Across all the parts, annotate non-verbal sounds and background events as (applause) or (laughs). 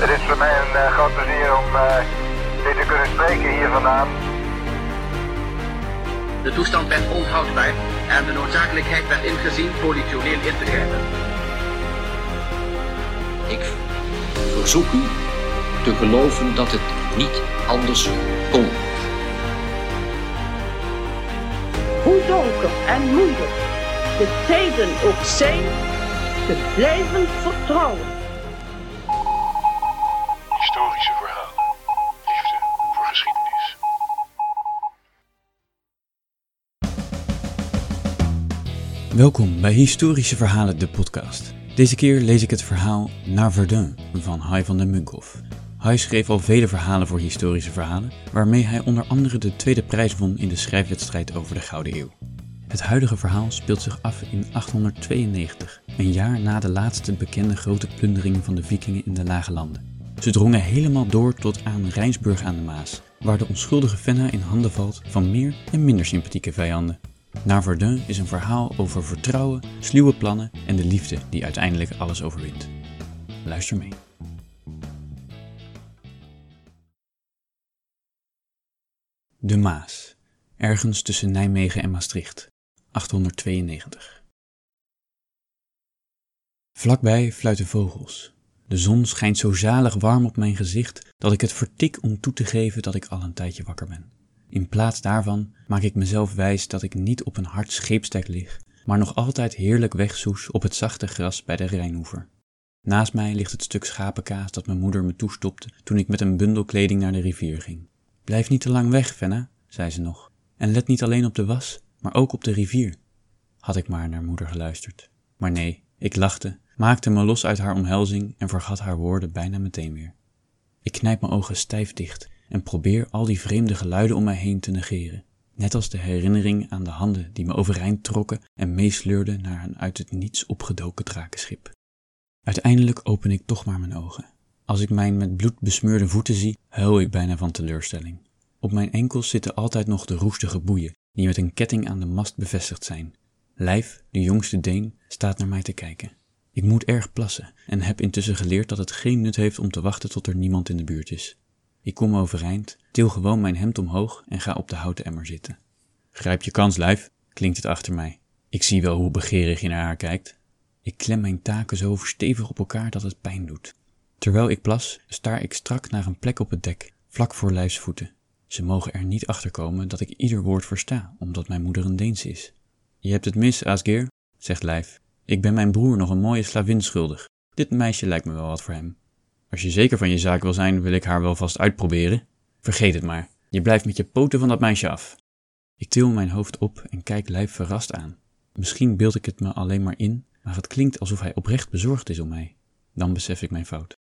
Het is voor mij een uh, groot plezier om uh, dit te kunnen spreken hier vandaan. De toestand werd onhoudbaar en de noodzakelijkheid werd ingezien politioneel in te grijpen. Ik verzoek u te geloven dat het niet anders kon. Hoe donker en moeilijk de tijden ook zijn, te blijven vertrouwen. Welkom bij Historische Verhalen, de podcast. Deze keer lees ik het verhaal Naar Verdun van Hai van den Munkhoff. Hai schreef al vele verhalen voor historische verhalen, waarmee hij onder andere de tweede prijs won in de schrijfwedstrijd over de Gouden Eeuw. Het huidige verhaal speelt zich af in 892, een jaar na de laatste bekende grote plundering van de vikingen in de Lage Landen. Ze drongen helemaal door tot aan Rijnsburg aan de Maas, waar de onschuldige Fenna in handen valt van meer en minder sympathieke vijanden. Naar Verdun is een verhaal over vertrouwen, sluwe plannen en de liefde die uiteindelijk alles overwint. Luister mee. De Maas, ergens tussen Nijmegen en Maastricht, 892. Vlakbij fluiten vogels. De zon schijnt zo zalig warm op mijn gezicht dat ik het vertik om toe te geven dat ik al een tijdje wakker ben. In plaats daarvan maak ik mezelf wijs dat ik niet op een hard scheepsdek lig, maar nog altijd heerlijk wegsoes op het zachte gras bij de Rijnoever. Naast mij ligt het stuk schapenkaas dat mijn moeder me toestopte toen ik met een bundel kleding naar de rivier ging. Blijf niet te lang weg, Venna, zei ze nog, en let niet alleen op de was, maar ook op de rivier. Had ik maar naar moeder geluisterd. Maar nee, ik lachte, maakte me los uit haar omhelzing en vergat haar woorden bijna meteen weer. Ik knijp mijn ogen stijf dicht en probeer al die vreemde geluiden om mij heen te negeren, net als de herinnering aan de handen die me overeind trokken en meesleurden naar een uit het niets opgedoken drakenschip. Uiteindelijk open ik toch maar mijn ogen. Als ik mijn met bloed besmeurde voeten zie, huil ik bijna van teleurstelling. Op mijn enkels zitten altijd nog de roestige boeien die met een ketting aan de mast bevestigd zijn. Lijf, de jongste Deen, staat naar mij te kijken. Ik moet erg plassen en heb intussen geleerd dat het geen nut heeft om te wachten tot er niemand in de buurt is. Ik kom overeind, til gewoon mijn hemd omhoog en ga op de houten emmer zitten. Grijp je kans, lijf, klinkt het achter mij. Ik zie wel hoe begeerig je naar haar kijkt. Ik klem mijn taken zo stevig op elkaar dat het pijn doet. Terwijl ik plas, staar ik strak naar een plek op het dek, vlak voor lijfsvoeten. Ze mogen er niet achter komen dat ik ieder woord versta, omdat mijn moeder een Deens is. Je hebt het mis, Asgeer, zegt Lijf. Ik ben mijn broer nog een mooie slavin schuldig. Dit meisje lijkt me wel wat voor hem. Als je zeker van je zaak wil zijn, wil ik haar wel vast uitproberen. Vergeet het maar. Je blijft met je poten van dat meisje af. Ik til mijn hoofd op en kijk Lijf verrast aan. Misschien beeld ik het me alleen maar in, maar het klinkt alsof hij oprecht bezorgd is om mij. Dan besef ik mijn fout.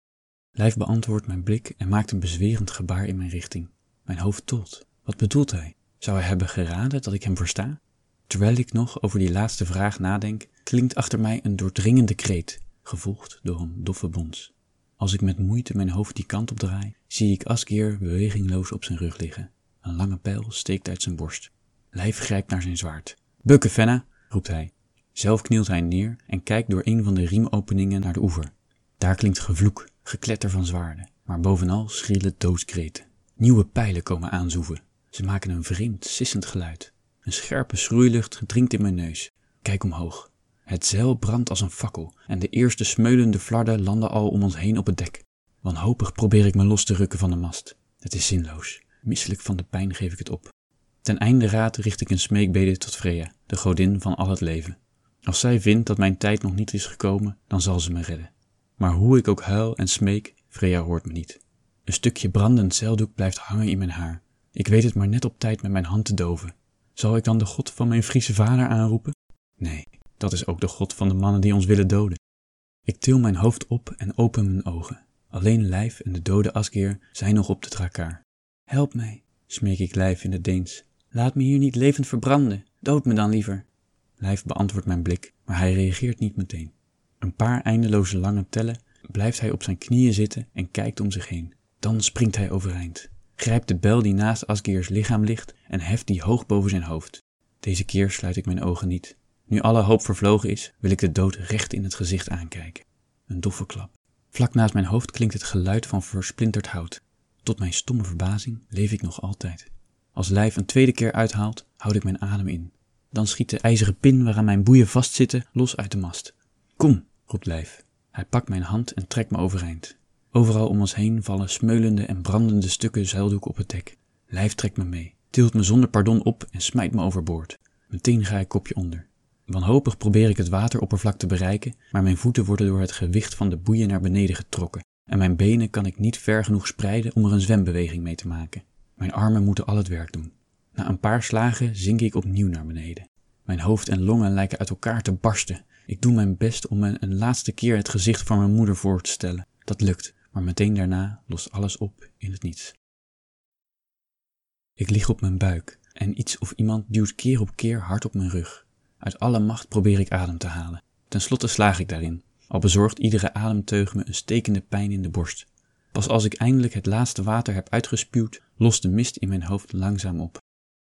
Lijf beantwoordt mijn blik en maakt een bezwerend gebaar in mijn richting. Mijn hoofd tolt. Wat bedoelt hij? Zou hij hebben geraden dat ik hem versta? Terwijl ik nog over die laatste vraag nadenk, klinkt achter mij een doordringende kreet, gevolgd door een doffe bons. Als ik met moeite mijn hoofd die kant op draai, zie ik Asgeer bewegingloos op zijn rug liggen. Een lange pijl steekt uit zijn borst. Lijf grijpt naar zijn zwaard. Bukken, Fenna, roept hij. Zelf knielt hij neer en kijkt door een van de riemopeningen naar de oever. Daar klinkt gevloek, gekletter van zwaarden, maar bovenal schriele doodskreten. Nieuwe pijlen komen aanzoeven. Ze maken een vreemd, sissend geluid. Een scherpe schroeilucht dringt in mijn neus. Kijk omhoog. Het zeil brandt als een fakkel en de eerste smeulende flarden landen al om ons heen op het dek. Wanhopig probeer ik me los te rukken van de mast. Het is zinloos. Misselijk van de pijn geef ik het op. Ten einde raad richt ik een smeekbede tot Freya, de godin van al het leven. Als zij vindt dat mijn tijd nog niet is gekomen, dan zal ze me redden. Maar hoe ik ook huil en smeek, Freya hoort me niet. Een stukje brandend zeildoek blijft hangen in mijn haar. Ik weet het maar net op tijd met mijn hand te doven. Zal ik dan de God van mijn Friese vader aanroepen? Nee, dat is ook de God van de mannen die ons willen doden. Ik til mijn hoofd op en open mijn ogen. Alleen Lijf en de dode Asgeer zijn nog op de trakaar. Help mij, smeek ik Lijf in het Deens. Laat me hier niet levend verbranden. Dood me dan liever. Lijf beantwoordt mijn blik, maar hij reageert niet meteen. Een paar eindeloze lange tellen blijft hij op zijn knieën zitten en kijkt om zich heen. Dan springt hij overeind, grijpt de bel die naast Asgeers lichaam ligt en heft die hoog boven zijn hoofd. Deze keer sluit ik mijn ogen niet. Nu alle hoop vervlogen is, wil ik de dood recht in het gezicht aankijken. Een doffe klap. Vlak naast mijn hoofd klinkt het geluid van versplinterd hout. Tot mijn stomme verbazing leef ik nog altijd. Als lijf een tweede keer uithaalt, houd ik mijn adem in. Dan schiet de ijzeren pin waaraan mijn boeien vastzitten los uit de mast. Kom, roept lijf. Hij pakt mijn hand en trekt me overeind. Overal om ons heen vallen smeulende en brandende stukken zeildoek op het dek. Lijf trekt me mee, tilt me zonder pardon op en smijt me overboord. Meteen ga ik kopje onder. Wanhopig probeer ik het wateroppervlak te bereiken, maar mijn voeten worden door het gewicht van de boeien naar beneden getrokken en mijn benen kan ik niet ver genoeg spreiden om er een zwembeweging mee te maken. Mijn armen moeten al het werk doen. Na een paar slagen zink ik opnieuw naar beneden. Mijn hoofd en longen lijken uit elkaar te barsten. Ik doe mijn best om me een laatste keer het gezicht van mijn moeder voor te stellen. Dat lukt, maar meteen daarna lost alles op in het niets. Ik lig op mijn buik en iets of iemand duwt keer op keer hard op mijn rug. Uit alle macht probeer ik adem te halen. Ten slotte slaag ik daarin, al bezorgt iedere ademteug me een stekende pijn in de borst. Pas als ik eindelijk het laatste water heb uitgespuwd, lost de mist in mijn hoofd langzaam op.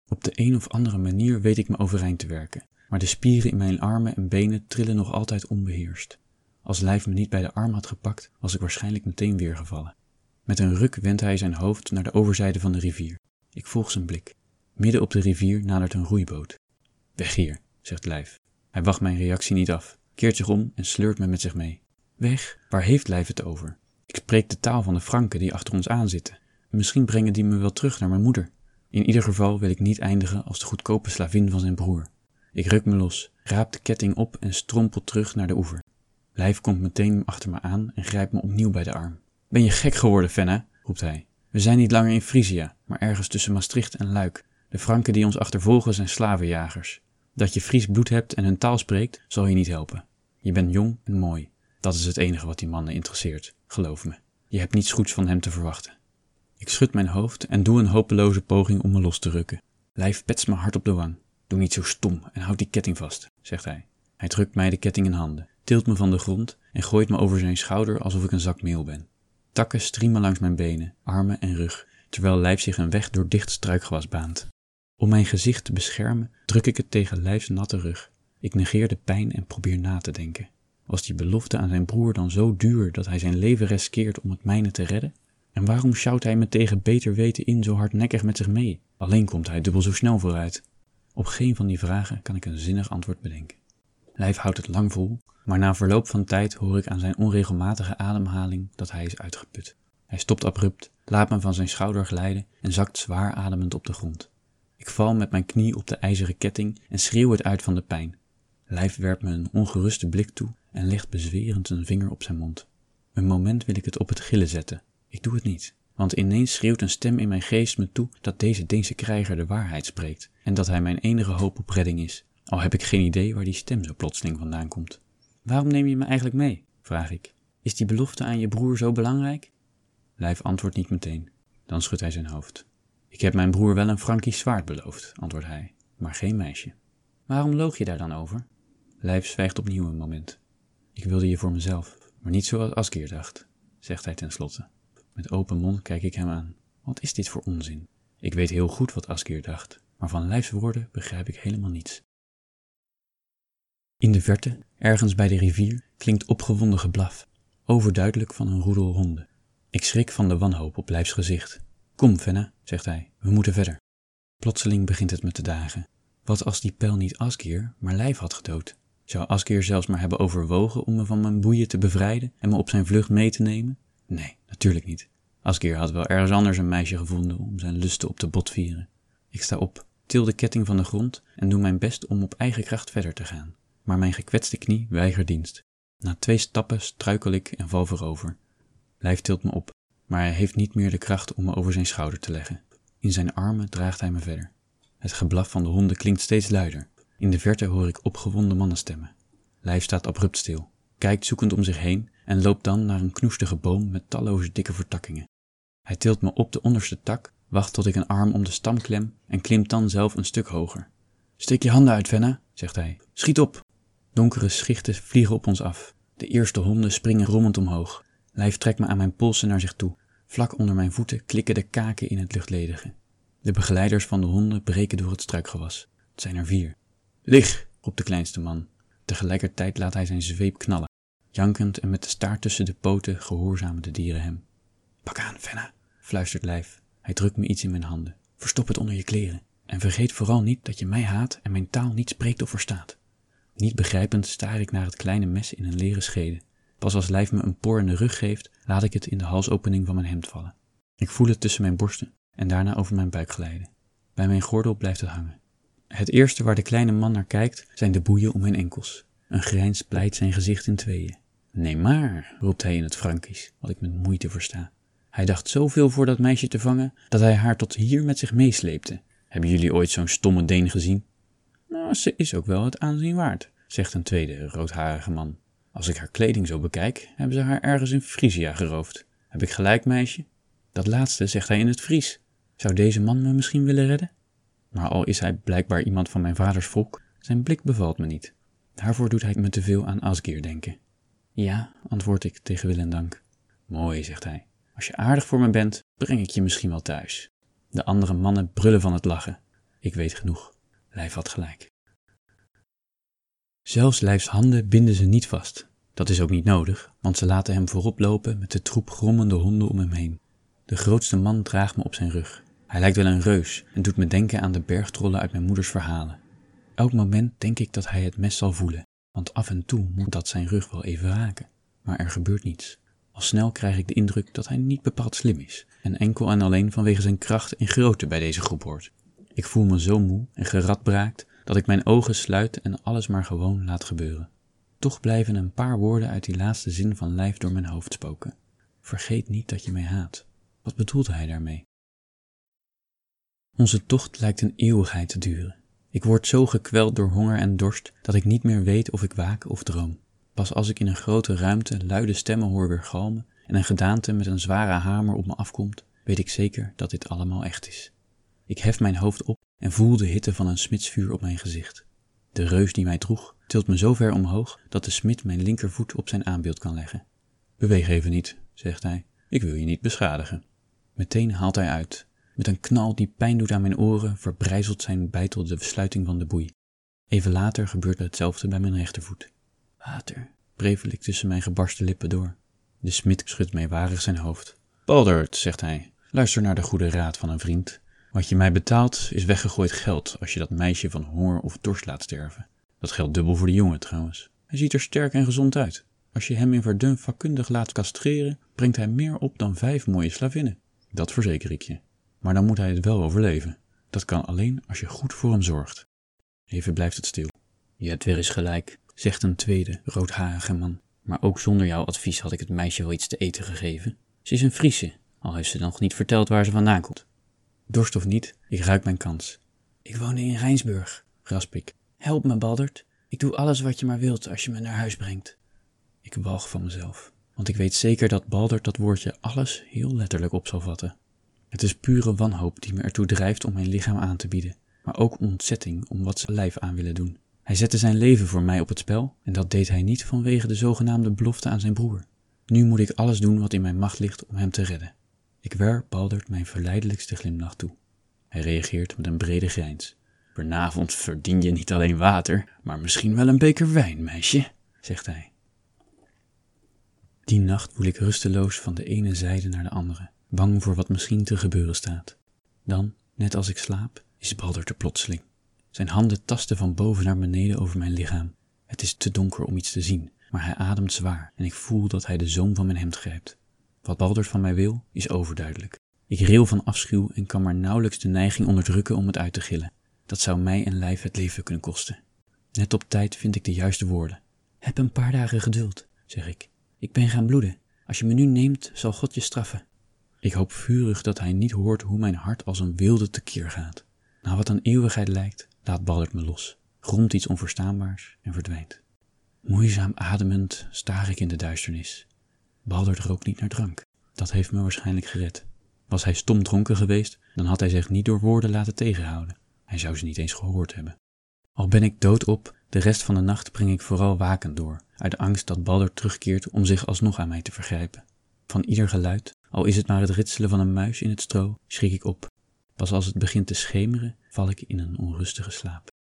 Op de een of andere manier weet ik me overeind te werken, maar de spieren in mijn armen en benen trillen nog altijd onbeheerst. Als lijf me niet bij de arm had gepakt, was ik waarschijnlijk meteen weer gevallen. Met een ruk wendt hij zijn hoofd naar de overzijde van de rivier. Ik volg zijn blik. Midden op de rivier nadert een roeiboot. Weg hier, zegt Lijf. Hij wacht mijn reactie niet af, keert zich om en sleurt me met zich mee. Weg, waar heeft Lijf het over? Ik spreek de taal van de Franken die achter ons aanzitten. Misschien brengen die me wel terug naar mijn moeder. In ieder geval wil ik niet eindigen als de goedkope slavin van zijn broer. Ik ruk me los, raap de ketting op en strompel terug naar de oever. Lijf komt meteen achter me aan en grijpt me opnieuw bij de arm. Ben je gek geworden, Fenna? roept hij. We zijn niet langer in Frisia, maar ergens tussen Maastricht en Luik. De Franken die ons achtervolgen zijn slavenjagers. Dat je Fries bloed hebt en hun taal spreekt, zal je niet helpen. Je bent jong en mooi. Dat is het enige wat die mannen interesseert, geloof me. Je hebt niets goeds van hem te verwachten. Ik schud mijn hoofd en doe een hopeloze poging om me los te rukken. Lijf petst me hard op de wang. Doe niet zo stom en houd die ketting vast, zegt hij. Hij drukt mij de ketting in handen, tilt me van de grond en gooit me over zijn schouder alsof ik een zak meel ben. Takken striemen langs mijn benen, armen en rug, terwijl Lijf zich een weg door dicht struikgewas baant. Om mijn gezicht te beschermen, druk ik het tegen Lijfs natte rug. Ik negeer de pijn en probeer na te denken. Was die belofte aan zijn broer dan zo duur dat hij zijn leven riskeert om het mijne te redden? En waarom sjouwt hij me tegen beter weten in zo hardnekkig met zich mee? Alleen komt hij dubbel zo snel vooruit. Op geen van die vragen kan ik een zinnig antwoord bedenken. Lijf houdt het lang vol, maar na verloop van tijd hoor ik aan zijn onregelmatige ademhaling dat hij is uitgeput. Hij stopt abrupt, laat me van zijn schouder glijden en zakt zwaar ademend op de grond. Ik val met mijn knie op de ijzeren ketting en schreeuw het uit van de pijn. Lijf werpt me een ongeruste blik toe en legt bezwerend een vinger op zijn mond. Een moment wil ik het op het gillen zetten. Ik doe het niet, want ineens schreeuwt een stem in mijn geest me toe dat deze Deense krijger de waarheid spreekt en dat hij mijn enige hoop op redding is. Al heb ik geen idee waar die stem zo plotseling vandaan komt. Waarom neem je me eigenlijk mee? vraag ik. Is die belofte aan je broer zo belangrijk? Lijf antwoordt niet meteen. Dan schudt hij zijn hoofd. Ik heb mijn broer wel een Frankisch zwaard beloofd, antwoordt hij, maar geen meisje. Waarom loog je daar dan over? Lijf zwijgt opnieuw een moment. Ik wilde je voor mezelf, maar niet zoals Askeer dacht, zegt hij tenslotte. Met open mond kijk ik hem aan. Wat is dit voor onzin? Ik weet heel goed wat Askeer dacht, maar van Lijfs woorden begrijp ik helemaal niets. In de verte, ergens bij de rivier, klinkt opgewonden geblaf, overduidelijk van een roedel honden. Ik schrik van de wanhoop op Lijfs gezicht. Kom, Venna, zegt hij, we moeten verder. Plotseling begint het me te dagen. Wat als die pijl niet Askeer, maar Lijf had gedood? Zou Askeer zelfs maar hebben overwogen om me van mijn boeien te bevrijden en me op zijn vlucht mee te nemen? Nee, natuurlijk niet. Askeer had wel ergens anders een meisje gevonden om zijn lusten op te botvieren. Ik sta op, til de ketting van de grond en doe mijn best om op eigen kracht verder te gaan. Maar mijn gekwetste knie weigert dienst. Na twee stappen struikel ik en val voorover. Lijf tilt me op, maar hij heeft niet meer de kracht om me over zijn schouder te leggen. In zijn armen draagt hij me verder. Het geblaf van de honden klinkt steeds luider. In de verte hoor ik opgewonden mannenstemmen. Lijf staat abrupt stil, kijkt zoekend om zich heen en loopt dan naar een knoestige boom met talloze dikke vertakkingen. Hij tilt me op de onderste tak, wacht tot ik een arm om de stam klem en klimt dan zelf een stuk hoger. Steek je handen uit, Venna, zegt hij. Schiet op! Donkere schichten vliegen op ons af. De eerste honden springen rommend omhoog. Lijf trekt me aan mijn polsen naar zich toe. Vlak onder mijn voeten klikken de kaken in het luchtledige. De begeleiders van de honden breken door het struikgewas. Het zijn er vier. Lig, roept de kleinste man. Tegelijkertijd laat hij zijn zweep knallen. Jankend en met de staart tussen de poten gehoorzamen de dieren hem. Pak aan, Venna, fluistert Lijf. Hij drukt me iets in mijn handen. Verstop het onder je kleren. En vergeet vooral niet dat je mij haat en mijn taal niet spreekt of verstaat. Niet begrijpend staar ik naar het kleine mes in een leren schede. Pas als Lijf me een por in de rug geeft, laat ik het in de halsopening van mijn hemd vallen. Ik voel het tussen mijn borsten en daarna over mijn buik glijden. Bij mijn gordel blijft het hangen. Het eerste waar de kleine man naar kijkt zijn de boeien om mijn enkels. Een grijns pleit zijn gezicht in tweeën. Nee maar, roept hij in het Frankisch, wat ik met moeite versta. Hij dacht zoveel voor dat meisje te vangen, dat hij haar tot hier met zich meesleepte. Hebben jullie ooit zo'n stomme Deen gezien? Nou, ze is ook wel het aanzien waard, zegt een tweede roodharige man. Als ik haar kleding zo bekijk, hebben ze haar ergens in Frisia geroofd. Heb ik gelijk, meisje? Dat laatste zegt hij in het Fries. Zou deze man me misschien willen redden? Maar al is hij blijkbaar iemand van mijn vaders volk, zijn blik bevalt me niet. Daarvoor doet hij me te veel aan Asgir denken. Ja, antwoord ik tegen wil en dank. Mooi, zegt hij. Als je aardig voor me bent, breng ik je misschien wel thuis. De andere mannen brullen van het lachen. Ik weet genoeg. Lijf had gelijk. Zelfs Lijfs handen binden ze niet vast. Dat is ook niet nodig, want ze laten hem voorop lopen met de troep grommende honden om hem heen. De grootste man draagt me op zijn rug. Hij lijkt wel een reus en doet me denken aan de bergtrollen uit mijn moeders verhalen. Elk moment denk ik dat hij het mes zal voelen, want af en toe moet dat zijn rug wel even raken. Maar er gebeurt niets. Al snel krijg ik de indruk dat hij niet bepaald slim is en enkel en alleen vanwege zijn kracht en grootte bij deze groep hoort. Ik voel me zo moe en geradbraakt dat ik mijn ogen sluit en alles maar gewoon laat gebeuren. Toch blijven een paar woorden uit die laatste zin van lijf door mijn hoofd spoken. Vergeet niet dat je mij haat. Wat bedoelde hij daarmee? Onze tocht lijkt een eeuwigheid te duren. Ik word zo gekweld door honger en dorst dat ik niet meer weet of ik waak of droom. Pas als ik in een grote ruimte luide stemmen hoor weergalmen en een gedaante met een zware hamer op me afkomt, weet ik zeker dat dit allemaal echt is. Ik hef mijn hoofd op en voel de hitte van een smidsvuur op mijn gezicht. De reus die mij droeg tilt me zo ver omhoog dat de smid mijn linkervoet op zijn aanbeeld kan leggen. Beweeg even niet, zegt hij. Ik wil je niet beschadigen. Meteen haalt hij uit. Met een knal die pijn doet aan mijn oren, verbrijzelt zijn bijtel de sluiting van de boei. Even later gebeurt hetzelfde bij mijn rechtervoet. Water, prevel ik tussen mijn gebarsten lippen door. De smid schudt meewarig zijn hoofd. Baldert, zegt hij, luister naar de goede raad van een vriend. Wat je mij betaalt is weggegooid geld als je dat meisje van honger of dorst laat sterven. Dat geldt dubbel voor de jongen trouwens. Hij ziet er sterk en gezond uit. Als je hem in Verdun vakkundig laat castreren, brengt hij meer op dan vijf mooie slavinnen. Dat verzeker ik je. Maar dan moet hij het wel overleven. Dat kan alleen als je goed voor hem zorgt. Even blijft het stil. Je hebt weer eens gelijk, zegt een tweede, roodharige man. Maar ook zonder jouw advies had ik het meisje wel iets te eten gegeven. Ze is een Friese, al heeft ze nog niet verteld waar ze vandaan komt. Dorst of niet, ik ruik mijn kans. Ik woon in Rijnsburg, rasp ik. Help me, Baldert. Ik doe alles wat je maar wilt als je me naar huis brengt. Ik walg van mezelf, want ik weet zeker dat Baldert dat woordje alles heel letterlijk op zal vatten. Het is pure wanhoop die me ertoe drijft om mijn lichaam aan te bieden, maar ook ontzetting om wat ze lijf aan willen doen. Hij zette zijn leven voor mij op het spel en dat deed hij niet vanwege de zogenaamde belofte aan zijn broer. Nu moet ik alles doen wat in mijn macht ligt om hem te redden. Ik werp Baldert mijn verleidelijkste glimlach toe. Hij reageert met een brede grijns. Vanavond verdien je niet alleen water, maar misschien wel een beker wijn, meisje, zegt hij. Die nacht woel ik rusteloos van de ene zijde naar de andere, bang voor wat misschien te gebeuren staat. Dan, net als ik slaap, is Baldert er plotseling. Zijn handen tasten van boven naar beneden over mijn lichaam. Het is te donker om iets te zien, maar hij ademt zwaar en ik voel dat hij de zoom van mijn hemd grijpt. Wat Baldert van mij wil, is overduidelijk. Ik reel van afschuw en kan maar nauwelijks de neiging onderdrukken om het uit te gillen. Dat zou mij en lijf het leven kunnen kosten. Net op tijd vind ik de juiste woorden. Heb een paar dagen geduld, zeg ik. Ik ben gaan bloeden. Als je me nu neemt, zal God je straffen. Ik hoop vurig dat hij niet hoort hoe mijn hart als een wilde tekeer gaat. Na wat een eeuwigheid lijkt, laat Baldert me los, gromt iets onverstaanbaars en verdwijnt. Moeizaam ademend staar ik in de duisternis. Baldert rook niet naar drank. Dat heeft me waarschijnlijk gered. Was hij stom dronken geweest, dan had hij zich niet door woorden laten tegenhouden. Hij zou ze niet eens gehoord hebben. Al ben ik doodop, de rest van de nacht breng ik vooral wakend door, uit angst dat Baldert terugkeert om zich alsnog aan mij te vergrijpen. Van ieder geluid, al is het maar het ritselen van een muis in het stro, schrik ik op. Pas als het begint te schemeren, val ik in een onrustige slaap.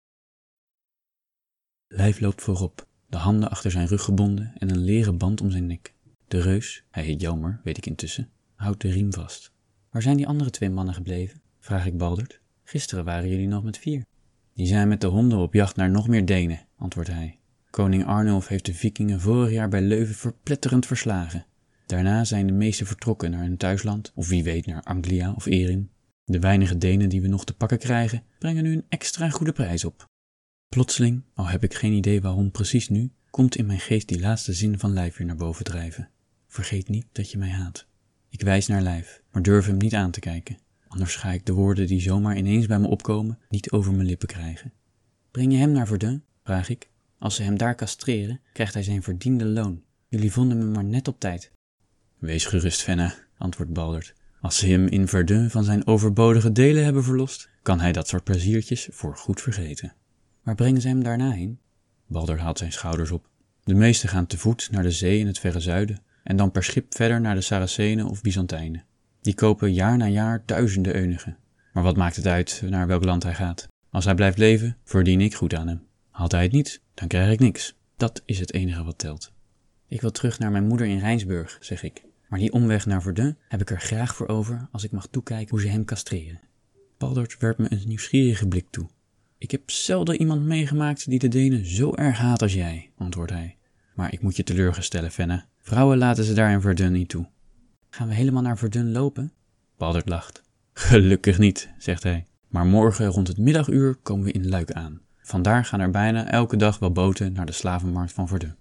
Lijf loopt voorop, de handen achter zijn rug gebonden en een leren band om zijn nek. De reus, hij heet Jelmer, weet ik intussen, houdt de riem vast. Waar zijn die andere twee mannen gebleven? vraag ik Baldert. Gisteren waren jullie nog met vier. Die zijn met de honden op jacht naar nog meer Denen, antwoordt hij. Koning Arnulf heeft de vikingen vorig jaar bij Leuven verpletterend verslagen. Daarna zijn de meesten vertrokken naar hun thuisland, of wie weet naar Anglia of Erin. De weinige Denen die we nog te pakken krijgen, brengen nu een extra goede prijs op. Plotseling, al heb ik geen idee waarom precies nu, komt in mijn geest die laatste zin van Lijf weer naar boven drijven. Vergeet niet dat je mij haat. Ik wijs naar Lijf, maar durf hem niet aan te kijken. Anders ga ik de woorden die zomaar ineens bij me opkomen niet over mijn lippen krijgen. Breng je hem naar Verdun? vraag ik. Als ze hem daar castreren, krijgt hij zijn verdiende loon. Jullie vonden me maar net op tijd. Wees gerust, Fenna, antwoordt Baldert. Als ze hem in Verdun van zijn overbodige delen hebben verlost, kan hij dat soort pleziertjes voor goed vergeten. Waar brengen ze hem daarna heen? Baldert haalt zijn schouders op. De meesten gaan te voet naar de zee in het verre zuiden en dan per schip verder naar de Saracenen of Byzantijnen. Die kopen jaar na jaar duizenden eunigen. Maar wat maakt het uit naar welk land hij gaat? Als hij blijft leven, verdien ik goed aan hem. Haalt hij het niet, dan krijg ik niks. Dat is het enige wat telt. Ik wil terug naar mijn moeder in Rijnsburg, zeg ik. Maar die omweg naar Verdun heb ik er graag voor over als ik mag toekijken hoe ze hem castreren. Baldert werpt me een nieuwsgierige blik toe. Ik heb zelden iemand meegemaakt die de Denen zo erg haat als jij, antwoordt hij. Maar ik moet je teleurgestellen, Fenne. Vrouwen laten ze daar in Verdun niet toe. Gaan we helemaal naar Verdun lopen? Baldert lacht. Gelukkig niet, zegt hij. Maar morgen rond het middaguur komen we in Luik aan. Vandaar gaan er bijna elke dag wel boten naar de slavenmarkt van Verdun.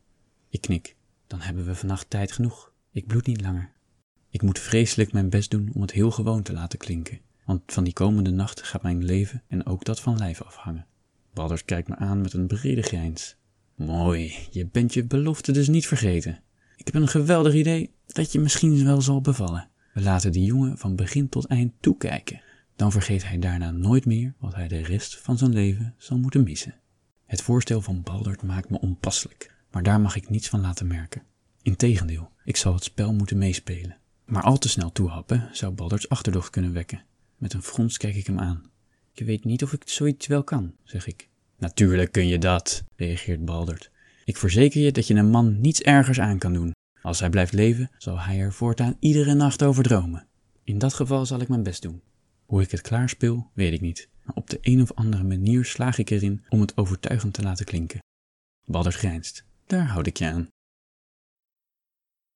Ik knik. Dan hebben we vannacht tijd genoeg. Ik bloed niet langer. Ik moet vreselijk mijn best doen om het heel gewoon te laten klinken, want van die komende nacht gaat mijn leven en ook dat van lijf afhangen. Balders kijkt me aan met een brede grijns. Mooi, je bent je belofte dus niet vergeten. Ik heb een geweldig idee dat je misschien wel zal bevallen. We laten die jongen van begin tot eind toekijken. Dan vergeet hij daarna nooit meer wat hij de rest van zijn leven zal moeten missen. Het voorstel van Baldert maakt me onpasselijk, maar daar mag ik niets van laten merken. Integendeel, ik zal het spel moeten meespelen. Maar al te snel toehappen zou Balderts achterdocht kunnen wekken. Met een frons kijk ik hem aan. Je weet niet of ik zoiets wel kan, zeg ik. Natuurlijk kun je dat, reageert Baldert. Ik verzeker je dat je een man niets ergers aan kan doen. Als hij blijft leven, zal hij er voortaan iedere nacht over dromen. In dat geval zal ik mijn best doen. Hoe ik het klaarspeel, weet ik niet, maar op de een of andere manier slaag ik erin om het overtuigend te laten klinken. Baldert grijnst. Daar houd ik je aan.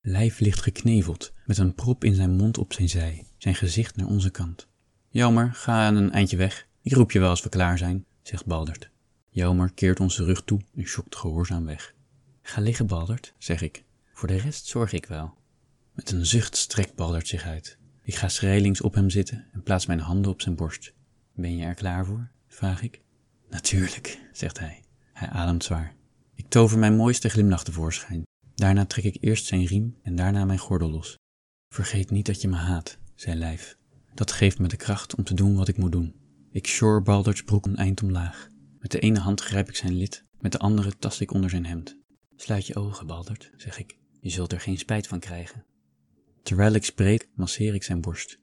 Lijf ligt gekneveld, met een prop in zijn mond op zijn zij, zijn gezicht naar onze kant. Jammer, ga een eindje weg. Ik roep je wel als we klaar zijn, zegt Baldert. Jelmer keert onze rug toe en schokt gehoorzaam weg. Ga liggen, Baldert, zeg ik. Voor de rest zorg ik wel. Met een zucht strekt Baldert zich uit. Ik ga schrijlings op hem zitten en plaats mijn handen op zijn borst. Ben je er klaar voor? vraag ik. Natuurlijk, zegt hij. Hij ademt zwaar. Ik tover mijn mooiste glimlach tevoorschijn. Daarna trek ik eerst zijn riem en daarna mijn gordel los. Vergeet niet dat je me haat, zei Lijf. Dat geeft me de kracht om te doen wat ik moet doen. Ik shore Balderts broek een eind omlaag. Met de ene hand grijp ik zijn lid, met de andere tast ik onder zijn hemd. Sluit je ogen, Baldert, zeg ik. Je zult er geen spijt van krijgen. Terwijl ik spreek, masseer ik zijn borst.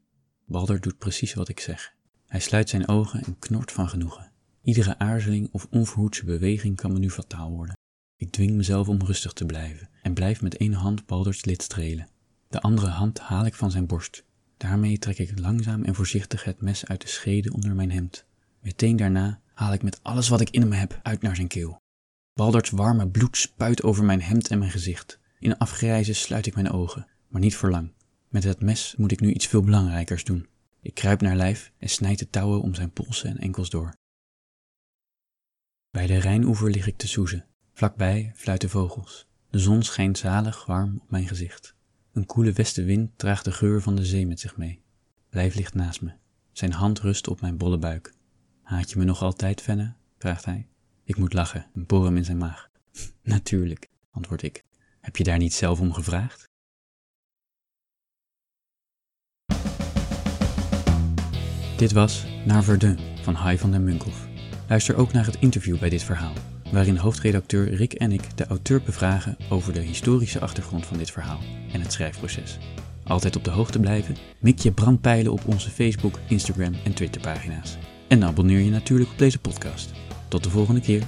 Balder doet precies wat ik zeg. Hij sluit zijn ogen en knort van genoegen. Iedere aarzeling of onverhoedse beweging kan me nu fataal worden. Ik dwing mezelf om rustig te blijven en blijf met één hand Balder's lid strelen. De andere hand haal ik van zijn borst. Daarmee trek ik langzaam en voorzichtig het mes uit de schede onder mijn hemd. Meteen daarna haal ik met alles wat ik in me heb uit naar zijn keel. Balderts warme bloed spuit over mijn hemd en mijn gezicht. In afgrijzen sluit ik mijn ogen, maar niet voor lang. Met het mes moet ik nu iets veel belangrijkers doen. Ik kruip naar lijf en snijd de touwen om zijn polsen en enkels door. Bij de Rijnoever lig ik te soezen. Vlakbij fluiten vogels. De zon schijnt zalig warm op mijn gezicht. Een koele westenwind draagt de geur van de zee met zich mee. Lijf ligt naast me. Zijn hand rust op mijn bolle buik. Haat je me nog altijd, Venne? vraagt hij. Ik moet lachen en boor hem in zijn maag. (laughs) Natuurlijk, antwoord ik. Heb je daar niet zelf om gevraagd? Dit was Naar Verdun van Hai van den Munkhoff. Luister ook naar het interview bij dit verhaal waarin hoofdredacteur Rick en ik de auteur bevragen over de historische achtergrond van dit verhaal en het schrijfproces. Altijd op de hoogte blijven, mik je brandpijlen op onze Facebook, Instagram en Twitter pagina's. En abonneer je natuurlijk op deze podcast. Tot de volgende keer.